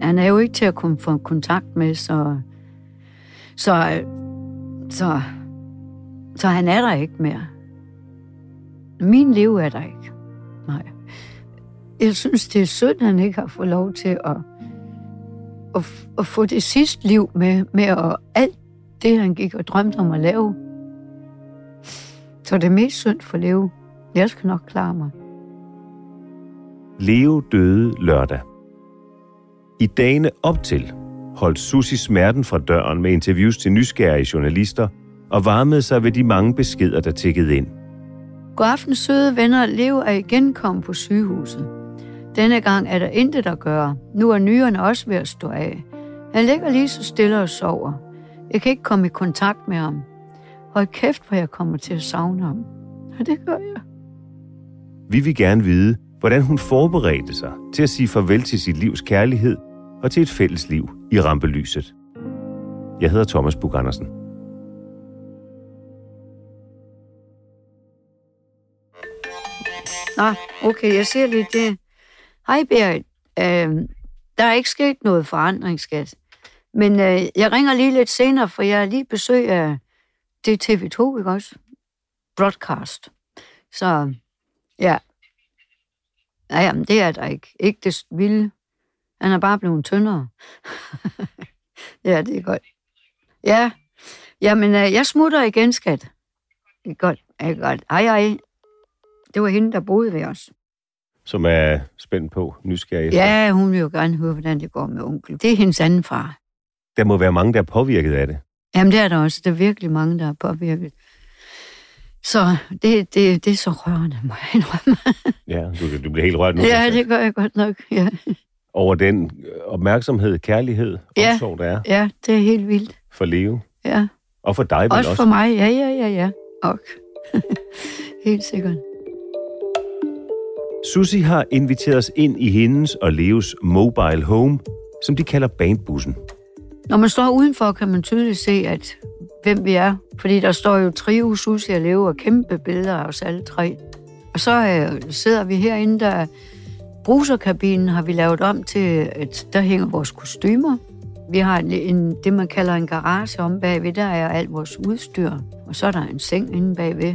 Han er jo ikke til at kunne få kontakt med, så, så, så, så han er der ikke mere. Min liv er der ikke. Nej. Jeg synes, det er synd, at han ikke har fået lov til at, at, at få det sidste liv med, med at, alt det, han gik og drømte om at lave. Så det er mest synd for Leo. Jeg skal nok klare mig. Leo døde lørdag. I dagene op til holdt Susi smerten fra døren med interviews til nysgerrige journalister og varmede sig ved de mange beskeder, der tikkede ind. God aften, søde venner. Leo er igen kommet på sygehuset. Denne gang er der intet at gøre. Nu er nyrerne også ved at stå af. Han ligger lige så stille og sover. Jeg kan ikke komme i kontakt med ham. Hold kæft, hvor jeg kommer til at savne ham. Og det gør jeg. Vi vil gerne vide, hvordan hun forberedte sig til at sige farvel til sit livs kærlighed og til et fælles liv i rampelyset. Jeg hedder Thomas Bug Andersen. Nå, okay, jeg ser lige det. Hej, Berit. Øh, der er ikke sket noget forandring, skat. Men øh, jeg ringer lige lidt senere, for jeg er lige besøg af det TV2, ikke også? Broadcast. Så, ja. Ja, jamen, det er der ikke. Ikke det vilde. Han er bare blevet tyndere. ja, det er godt. Ja, jamen, øh, jeg smutter igen, skat. Det er godt. Det er godt. Hej, hej. Det var hende, der boede ved os. Som er spændt på, nysgerrig efter. Ja, hun vil jo gerne høre, hvordan det går med onkel. Det er hendes anden far. Der må være mange, der er påvirket af det. Jamen, det er der også. Der er virkelig mange, der er påvirket. Så det, det, det er så rørende, må jeg indrømme. Ja, du, du bliver helt rørt nu. ja, altså. det gør jeg godt nok. Ja, Over den øh, opmærksomhed, kærlighed, Ja. omsorg, der er ja det er helt vildt. for Leo. Ja. Og for dig vel Også også. for mig. Ja, ja, ja, ja. Og helt sikkert. Susi har inviteret os ind i hendes og Leos mobile home, som de kalder bandbussen. Når man står udenfor, kan man tydeligt se, at hvem vi er. Fordi der står jo trio, Susie og Leo og kæmpe billeder af os alle tre. Og så øh, sidder vi herinde, der bruserkabinen har vi lavet om til, at der hænger vores kostymer. Vi har en, en, det, man kalder en garage om bagved, der er alt vores udstyr. Og så er der en seng inde bagved.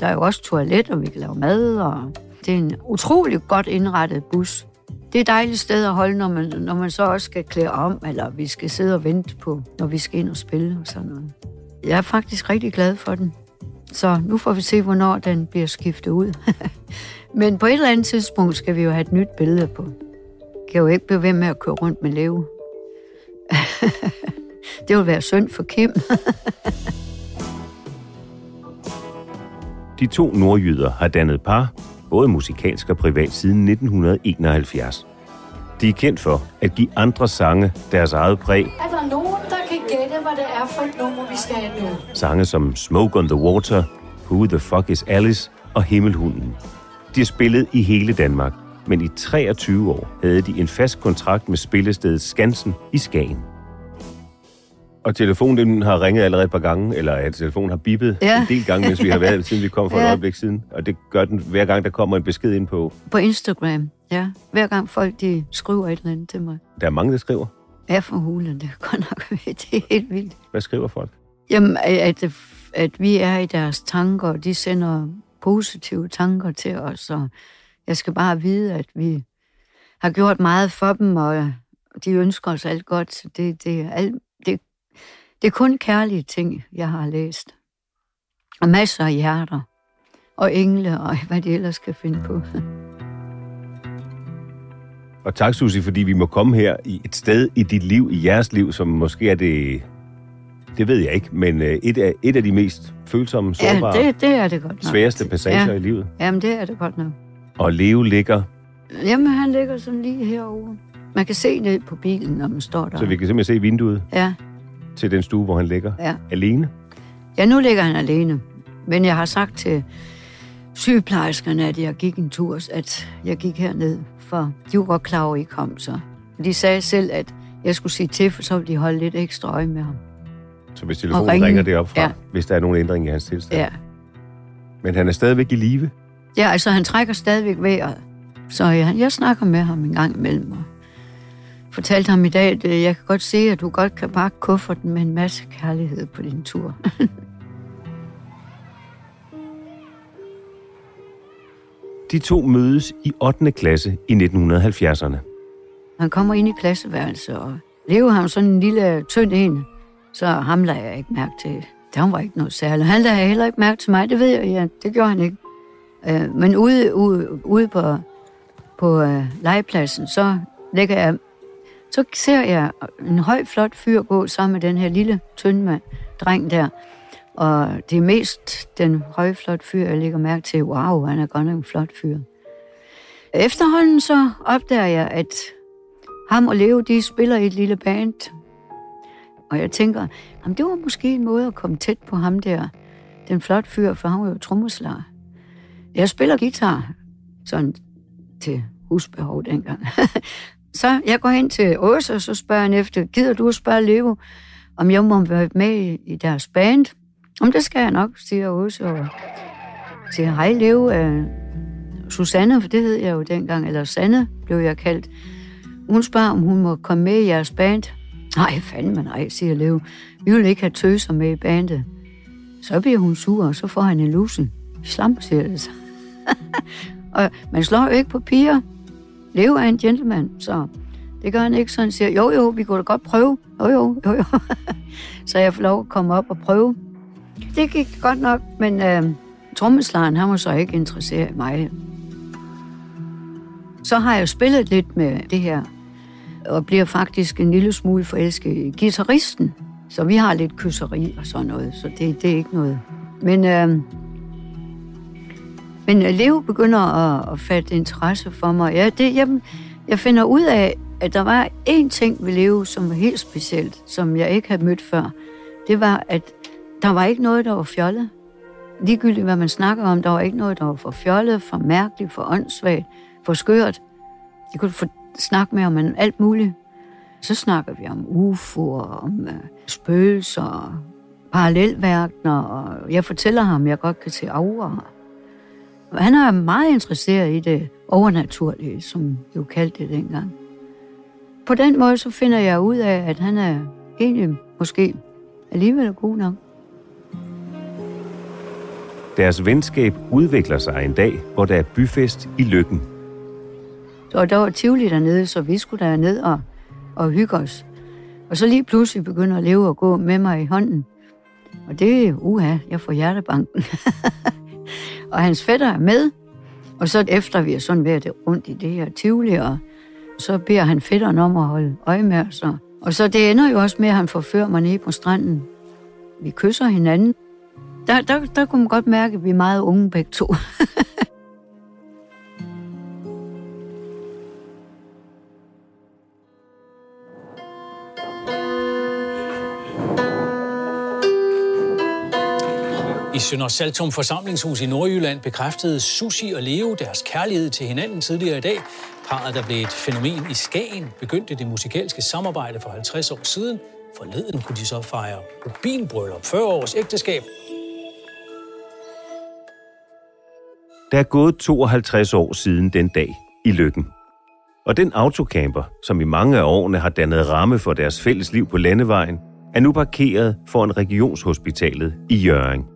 Der er jo også toilet, og vi kan lave mad, og det er en utrolig godt indrettet bus. Det er et dejligt sted at holde, når man, når man så også skal klæde om, eller vi skal sidde og vente på, når vi skal ind og spille og sådan noget. Jeg er faktisk rigtig glad for den. Så nu får vi se, hvornår den bliver skiftet ud. Men på et eller andet tidspunkt skal vi jo have et nyt billede på. Kan jo ikke blive ved med at køre rundt med Leo. det vil være synd for Kim. De to nordjyder har dannet par, både musikalsk og privat, siden 1971. De er kendt for at give andre sange deres eget præg. Er der nogen, der kan gætte, hvad det er for et nummer, vi skal have nu? Sange som Smoke on the Water, Who the Fuck is Alice og Himmelhunden. De har spillet i hele Danmark, men i 23 år havde de en fast kontrakt med spillestedet Skansen i Skagen. Og telefonen den har ringet allerede et par gange, eller at telefonen har bippet Ja. en del gange, mens vi har været, siden vi kom for et Ja. øjeblik siden. Og det gør den hver gang, der kommer en besked ind på. På Instagram, ja. Hver gang folk de skriver et eller andet til mig. Der er mange, der skriver. Ja, for hulen, det er godt nok det er helt vildt. Hvad skriver folk? Jamen, at, at vi er i deres tanker, og de sender positive tanker til os, og jeg skal bare vide, at vi har gjort meget for dem, og de ønsker os alt godt. Så det, det, er alt, det, det er kun kærlige ting, jeg har læst. Og masser af hjerter, og engle, og hvad de ellers kan finde på. Og tak, Susie, fordi vi må komme her i et sted i dit liv, i jeres liv, som måske er det, det ved jeg ikke, men øh, et af, et af de mest følsomme, Ja, sårbare, det, det er det godt nok. sværeste passager Ja. i livet. Jamen, det er det godt nok. Og Leo ligger, Jamen, han ligger sådan lige herovre. Man kan se ned på bilen, når man står der. så vi kan simpelthen se vinduet Ja, til den stue, hvor han ligger ja. alene. Ja, nu ligger han alene. Men jeg har sagt til sygeplejerskerne, at jeg gik en tur, at jeg gik herned, for de var godt klar over, at I kom så. De sagde selv, at jeg skulle sige til, for så ville de holde lidt ekstra øje med ham. Så hvis telefonen ringe. ringer det op fra, Ja. hvis der er nogen ændring i hans tilstand. Ja. Men han er stadigvæk i live. ja, altså han trækker stadigvæk vejret. Så jeg, jeg snakker med ham en gang imellem og fortalte ham i dag, at øh, jeg kan godt se, at du godt kan pakke kufferten med en masse kærlighed på din tur. De to mødes i 8. klasse i 1970'erne. Han kommer ind i klasseværelset, og Leo har sådan en lille tynd en, så ham lagde jeg ikke mærke til. Der var ikke noget særligt. Han lagde heller ikke mærke til mig, det ved jeg, ja, det gjorde han ikke. Øh, men ude, ude, ude på, på øh, legepladsen, så lægger jeg, så ser jeg en høj, flot fyr gå sammen med den her lille, tynde mand, dreng der. Og det er mest den høje, flot fyr, jeg lægger mærke til. Wow, han er godt nok en flot fyr. Efterhånden så opdager jeg, at ham og Leo, de spiller i et lille band. Og jeg tænker, jamen, det var måske en måde at komme tæt på ham der, den flot fyr, for han var jo trommeslager. Jeg spiller guitar, sådan til husbehov dengang. så jeg går hen til Åse, og så spørger han efter, gider du at spørge Leo, om jeg må være med i, deres band? Om det skal jeg nok, siger Åse, og siger, hej Leo, øh, Susanne, for det hed jeg jo dengang, eller Sanne blev jeg kaldt. Hun spørger, om hun må komme med i jeres band. Nej, fandme nej, siger Leo. Vi vil ikke have tøser med i bandet. Så bliver hun sur, og så får han en lusen. Slam, siger det så. og man slår jo ikke på piger. Leo er en gentleman, så det gør han ikke, så han siger, jo jo, vi kunne da godt prøve. Jo jo, jo jo. så jeg får lov at komme op og prøve. Det gik godt nok, men øh, trommeslageren, han var så ikke interesseret i mig. Så har jeg spillet lidt med det her, og bliver faktisk en lille smule forelsket i guitaristen. Så vi har lidt kysseri og sådan noget, så det, det er ikke noget. Men, øh, men øh, Leo begynder at, at fatte interesse for mig. Ja, det, jeg, jeg finder ud af, at der var én ting ved Leo, som var helt specielt, som jeg ikke havde mødt før. Det var, at der var ikke noget, der var fjollet. Ligegyldigt, hvad man snakker om, der var ikke noget, der var for fjollet, for mærkeligt, for åndssvagt, for skørt. Jeg kunne få snakke med om alt muligt. Så snakker vi om UFO'er, om øh, spøgelser, parallelverdener, og jeg fortæller ham, at jeg godt kan se aura. Han er meget interesseret i det overnaturlige, som jo kaldte det dengang. På den måde så finder jeg ud af, at han er egentlig måske alligevel god nok. Deres venskab udvikler sig en dag, hvor der er byfest i Lykken. Og der var Tivoli dernede, så vi skulle derned og, og hygge os. Og så lige pludselig begynder at leve og gå med mig i hånden. Og det er, uha, jeg får hjertebanken. og hans fætter er med. Og så efter vi er sådan ved at det rundt i det her Tivoli, og så beder han fætteren om at holde øje med os. Og, og så det ender jo også med, at han forfører mig ned på stranden. Vi kysser hinanden. Der, der, der kunne man godt mærke, at vi er meget unge begge to. Sønder Saltum forsamlingshus i Nordjylland bekræftede Susi og Leo deres kærlighed til hinanden tidligere i dag. Parret, der blev et fænomen i Skagen, begyndte det musikalske samarbejde for 50 år siden. Forleden kunne de så fejre rubinbryllup, 40 års ægteskab. Der er gået 52 år siden den dag i Lykken. Og den autocamper, som i mange af årene har dannet ramme for deres fælles liv på landevejen, er nu parkeret foran regionshospitalet i Jørgen.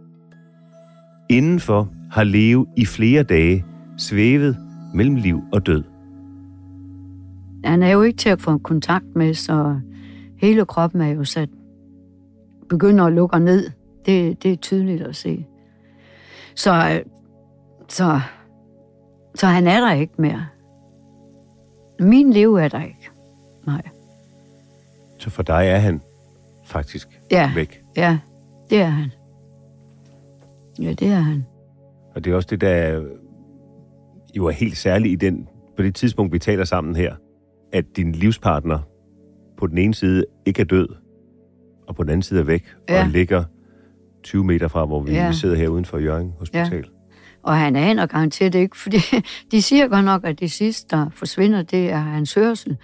Indenfor har Leo i flere dage svævet mellem liv og død. Han er jo ikke til at få kontakt med, så hele kroppen er jo sat, begynder at lukke ned. Det, det er tydeligt at se. Så, så, så han er der ikke mere. Min liv er der ikke. Nej. Så for dig er han faktisk Ja. væk. Ja, det er han. Ja, det er han. Og det er også det, der jo er helt særligt i den, på det tidspunkt, vi taler sammen her, at din livspartner på den ene side ikke er død, og på den anden side er væk, Ja. og ligger 20 meter fra, hvor vi Ja. sidder her uden for Jørgen Hospital. Og han aner garanteret ikke, fordi de siger godt nok, at det sidste, der forsvinder, det er hans hørsel.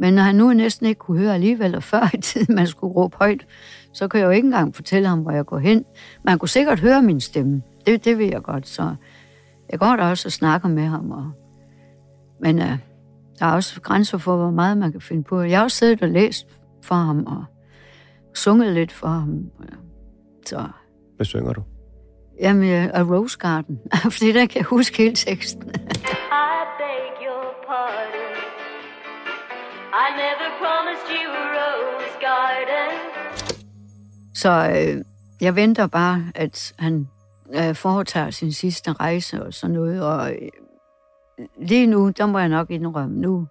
Men når han nu næsten ikke kunne høre alligevel, og før i tiden man skulle råbe højt, så kan jeg jo ikke engang fortælle ham, hvor jeg går hen. Man kunne sikkert høre min stemme. Det, det ved jeg godt, så jeg går der også og snakker med ham. Og... Men uh, der er også grænser for, hvor meget man kan finde på. Jeg har også siddet og læst for ham, og sunget lidt for ham. Så Hvad synger du? Jamen, øh, A Rose Garden. Fordi der kan jeg huske hele teksten. I beg your pardon. I never promised you a rose garden. Så øh, jeg venter bare, at han øh, foretager sin sidste rejse og sådan noget. Og øh, lige nu, der må jeg nok indrømme, nu,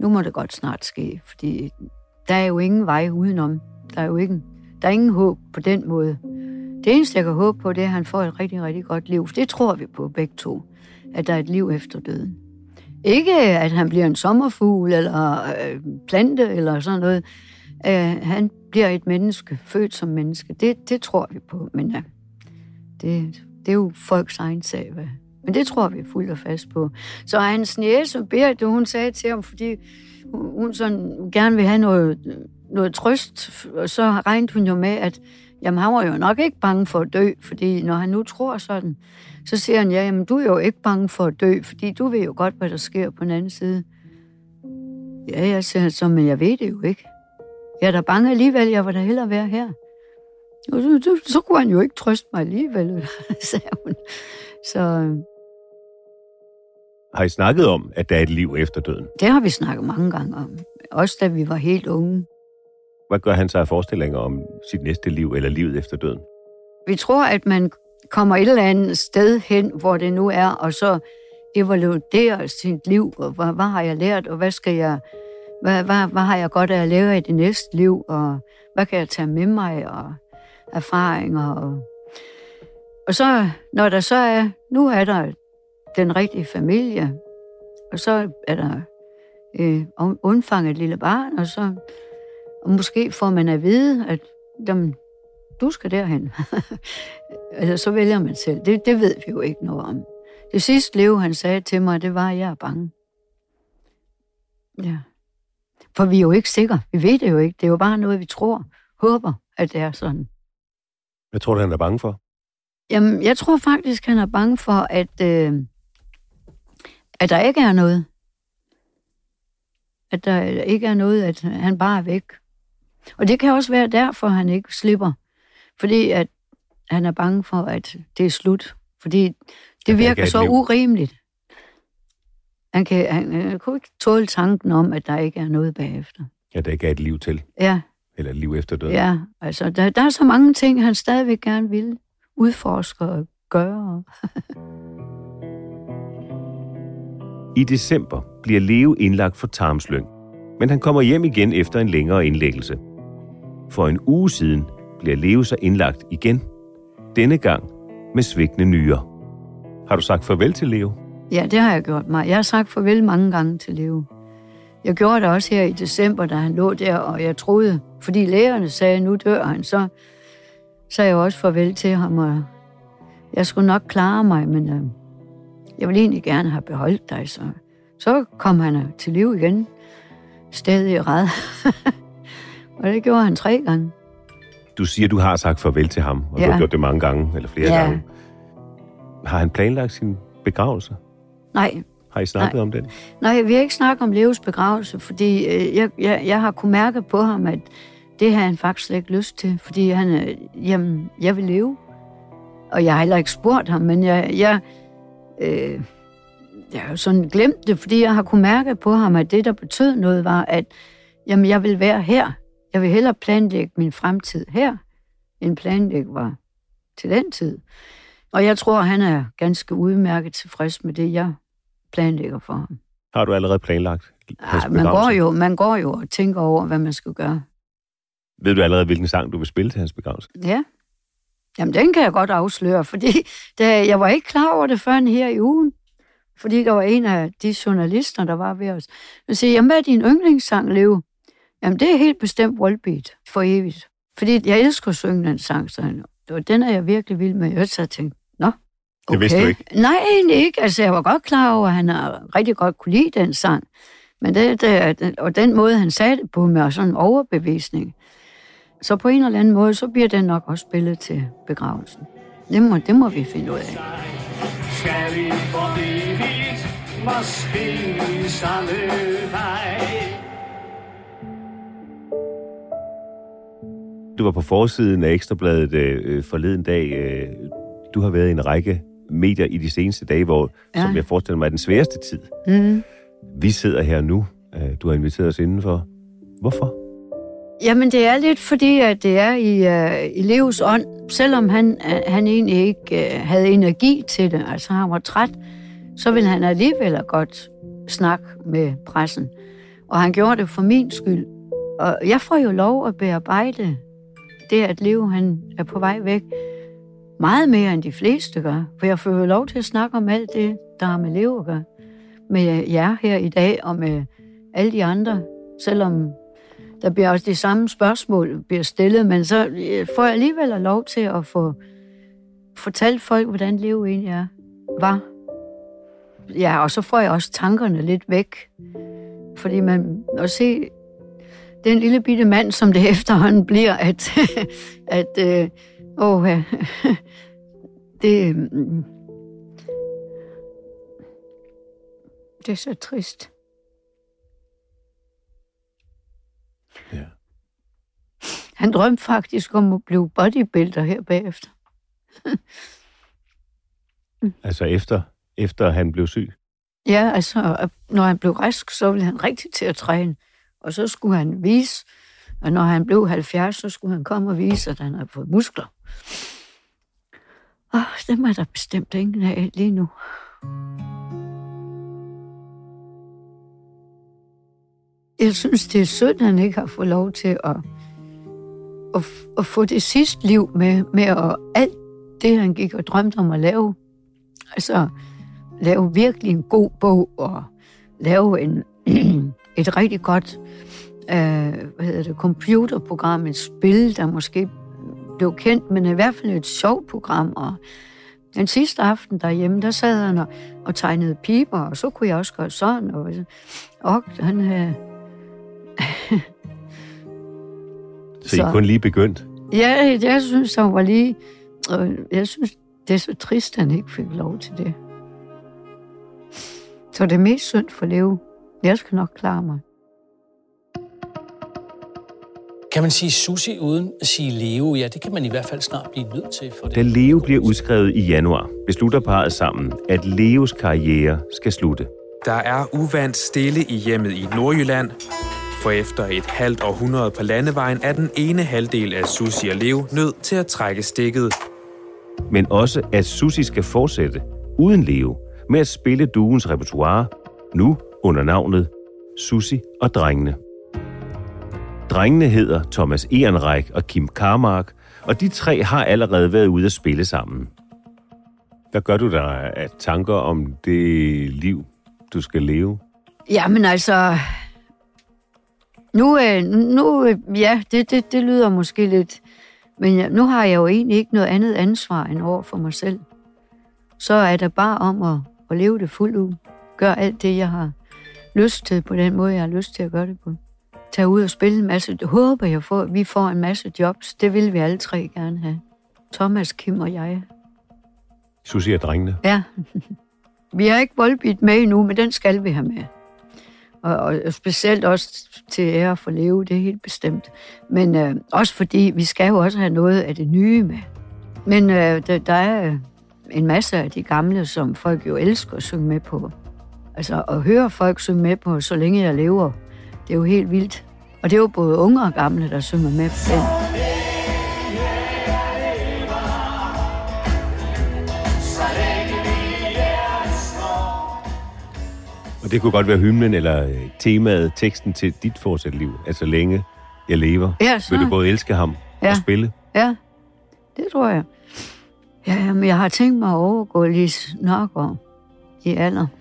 nu må det godt snart ske. Fordi der er jo ingen vej udenom. Der er jo ikke, der er ingen håb på den måde. Det eneste, jeg kan håbe på, det er, at han får et rigtig, rigtig godt liv. For det tror vi på begge to, at der er et liv efter døden. Ikke, at han bliver en sommerfugl eller øh, plante eller sådan noget. Øh, han bliver et menneske, født som menneske. Det, det tror vi på, men ja, det, det er jo folks egen sag. Hvad? Men det tror vi fuldt og fast på. Så hans næse, Berit, hun sagde til ham, fordi hun, sådan gerne vil have noget, noget trøst, og så regnede hun jo med, at jamen, han var jo nok ikke bange for at dø, fordi når han nu tror sådan, så siger han, ja, jamen, du er jo ikke bange for at dø, fordi du ved jo godt, hvad der sker på den anden side. Ja, jeg siger så, men jeg ved det jo ikke. Jeg er da bange alligevel, jeg var da hellere være her. Og så, så, så kunne han jo ikke trøste mig alligevel, sagde hun. Så øh, Har I snakket om, at der er et liv efter døden? det har vi snakket mange gange om. Også da vi var helt unge. Hvad gør han sig af forestillinger om sit næste liv eller livet efter døden? Vi tror, at man kommer et eller andet sted hen, hvor det nu er, og så evaluerer sit liv, og hvad, hvad har jeg lært, og hvad skal jeg, hvad, hvad, hvad har jeg godt af at lave i det næste liv, og hvad kan jeg tage med mig, og erfaringer. Og, og så, når der så er, nu er der den rigtige familie, og så er der øh, undfanget et lille barn, og så og måske får man at vide, at dem, du skal derhen. Eller så vælger man selv. Det, det ved vi jo ikke noget om. Det sidste liv, han sagde til mig, det var, at jeg er bange. Ja. For vi er jo ikke sikre. Vi ved det jo ikke. Det er jo bare noget, vi tror, håber, at det er sådan. Hvad tror du, han er bange for? Jamen, jeg tror faktisk, han er bange for, at, øh, at der ikke er noget. At der ikke er noget, at han bare er væk. Og det kan også være derfor, han ikke slipper. Fordi at han er bange for, at det er slut. Fordi det er virker så urimeligt. Han, kan, han, han kunne ikke tåle tanken om, at der ikke er noget bagefter. At der ikke er et liv til, Ja, eller et liv efter døden? ja. Altså, der, der er så mange ting, han stadigvæk gerne vil udforske og gøre. I december bliver Leo indlagt for tarmslyng, men han kommer hjem igen efter en længere indlæggelse. For en uge siden bliver Leo så indlagt igen, denne gang med svigtende nyrer. Har du sagt farvel til Leo? Ja, det har jeg gjort mig. Jeg har sagt farvel mange gange til Leo. Jeg gjorde det også her i december, da han lå der, og jeg troede, fordi lægerne sagde, nu dør han, så sagde jeg også farvel til ham, og jeg skulle nok klare mig, men øh, jeg vil egentlig gerne have beholdt dig. Så, så kom han øh, til liv igen, stadig red. og det gjorde han tre gange. Du siger, du har sagt farvel til ham, og ja. du har gjort det mange gange, eller flere Ja. gange. Har han planlagt sin begravelse? Nej, Har I snakket Nej. om den? Nej, vi har ikke snakket om Leos begravelse, fordi øh, jeg, jeg, jeg har kunnet mærke på ham, at det har han faktisk slet ikke lyst til, fordi han, øh, jamen, jeg vil leve. Og jeg har heller ikke spurgt ham, men jeg, jeg, øh, jeg har jo sådan glemt det, fordi jeg har kunnet mærke på ham, at det, der betød noget, var, at jamen, jeg vil være her. Jeg vil hellere planlægge min fremtid her, end planlægge var til den tid. Og jeg tror, han er ganske udmærket tilfreds med det, jeg planlægger for ham. Har du allerede planlagt Ja, man går, jo, man går jo og tænker over, hvad man skal gøre. Ved du allerede, hvilken sang du vil spille til hans begravelse? Ja. Jamen, den kan jeg godt afsløre, fordi da, jeg var ikke klar over det før her i ugen. Fordi der var en af de journalister, der var ved os. Og siger, jamen, hvad er din yndlingssang, Leo? Jamen, det er helt bestemt Wallbeat for evigt. Fordi jeg elsker at synge den sang, så han, det var den er jeg virkelig vild med. Jeg nå, okay. Det vidste du ikke? Nej, egentlig ikke. Altså, jeg var godt klar over, at han har rigtig godt kunne lide den sang. Men det, det, og den måde, han sagde det på med sådan en overbevisning. Så på en eller anden måde, så bliver den nok også spillet til begravelsen. Det må, det må vi finde ud af. Skal vi for evigt, måske samme vej. Du var på forsiden af Ekstrabladet øh, forleden dag. Øh, du har været i en række medier i de seneste dage, hvor, ja. Som jeg forestiller mig, er den sværeste tid. Mm. Vi sidder her nu. Øh, du har inviteret os indenfor. Hvorfor? Jamen, det er lidt fordi, at det er i, uh, i Leos ånd. Selvom han, uh, han egentlig ikke uh, havde energi til det, altså han var træt, så ville han alligevel godt snakke med pressen. Og han gjorde det for min skyld. Og jeg får jo lov at bearbejde det, at Leo han er på vej væk, meget mere end de fleste gør. For jeg får jo lov til at snakke om alt det, der har med liv at gøre. Med øh, jer her i dag, og med øh, alle de andre. Selvom der bliver også de samme spørgsmål bliver stillet, men så øh, får jeg alligevel lov til at få fortalt folk, hvordan livet egentlig er, var. Ja, og så får jeg også tankerne lidt væk. Fordi man at se den lille bitte mand, som det efterhånden bliver, at, at øh, åh, ja, det, mm, det er så trist. Ja. Han drømte faktisk om at blive bodybuilder her bagefter. Altså efter, efter han blev syg? Ja, altså, når han blev rask, så ville han rigtig til at træne. Og så skulle han vise, og når han blev 70, så skulle han komme og vise, at han havde fået muskler. Og dem er der bestemt ingen af lige nu. Jeg synes, det er synd, at han ikke har fået lov til at, at, at få det sidste liv med, med at alt det, han gik og drømte om at lave. Altså, lave virkelig en god bog og lave en, et rigtig godt øh, hvad hedder det, computerprogram, et spil, der måske blev kendt, men i hvert fald et sjovt program. Og den sidste aften derhjemme, der sad han og, og tegnede piber, og så kunne jeg også gøre sådan. Og, og han... Øh, Så, så. I kun lige begyndt? Ja, jeg synes, han var lige... Og jeg synes, det er så trist, at han ikke fik lov til det. Så det er mest synd for Leo. Jeg skal nok klare mig. Kan man sige sushi uden at sige leve? Ja, det kan man i hvert fald snart blive nødt til. For det. Da Leo bliver udskrevet i januar, beslutter parret sammen, at Leos karriere skal slutte. Der er uvandt stille i hjemmet i Nordjylland, for efter et halvt århundrede på landevejen er den ene halvdel af Susi og Leo nødt til at trække stikket. Men også, at Susi skal fortsætte, uden Leo, med at spille duens repertoire, nu under navnet Susi og Drengene. Drengene hedder Thomas Ehrenreich og Kim Karmark, og de tre har allerede været ude at spille sammen. Hvad gør du der af tanker om det liv, du skal leve? Jamen altså... Nu, øh, nu øh, ja, det, det, det lyder måske lidt... Men nu har jeg jo egentlig ikke noget andet ansvar end over for mig selv. så er det bare om at, at leve det fuldt ud. Gør alt det, jeg har lyst til, på den måde, jeg har lyst til at gøre det på. Tag ud og spille en masse. Det håber jeg, får, vi får en masse jobs. Det vil vi alle tre gerne have. Thomas, Kim og jeg. Susie og drengene. Ja. vi har ikke voldbit med endnu, men den skal vi have med. Og, og specielt også til ære for leve, det er helt bestemt. Men øh, også fordi, vi skal jo også have noget af det nye med. Men øh, der, der er en masse af de gamle, som folk jo elsker at synge med på. Altså at høre folk synge med på, så længe jeg lever, det er jo helt vildt. Og det er jo både unge og gamle, der synger med på den. Og det kunne godt være hymnen eller øh, temaet, teksten til dit fortsat liv. Altså længe jeg lever. Ja, så- Vil du både elske ham Ja. og spille? Ja, det tror jeg. Ja, men jeg har tænkt mig at overgå Lis Nørgaard i alder.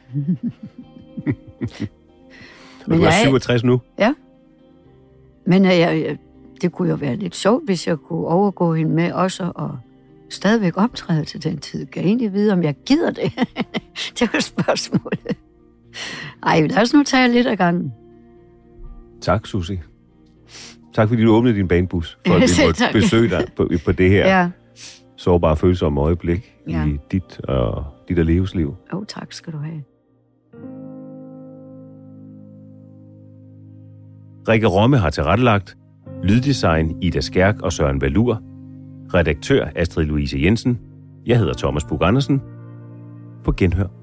Og du er 67 nu. Ja. Men øh, jeg, jeg, det kunne jo være lidt sjovt, hvis jeg kunne overgå hende med også og stadigvæk optræde til den tid. Kan jeg egentlig vide, om jeg gider det? det var spørgsmålet. Ej, lad os nu tage lidt af gangen. Tak, Susie. Tak fordi du åbnede din banebus, for at vi måtte besøge dig på, på det her Ja. sårbare følsomme øjeblik Ja. i dit og dit og livsliv. Jo, tak skal du have. Rikke Romme har tilrettelagt. Lyddesign Ida Skærk og Søren Valur. Redaktør Astrid Louise Jensen. Jeg hedder Thomas Bug Andersen. På genhør.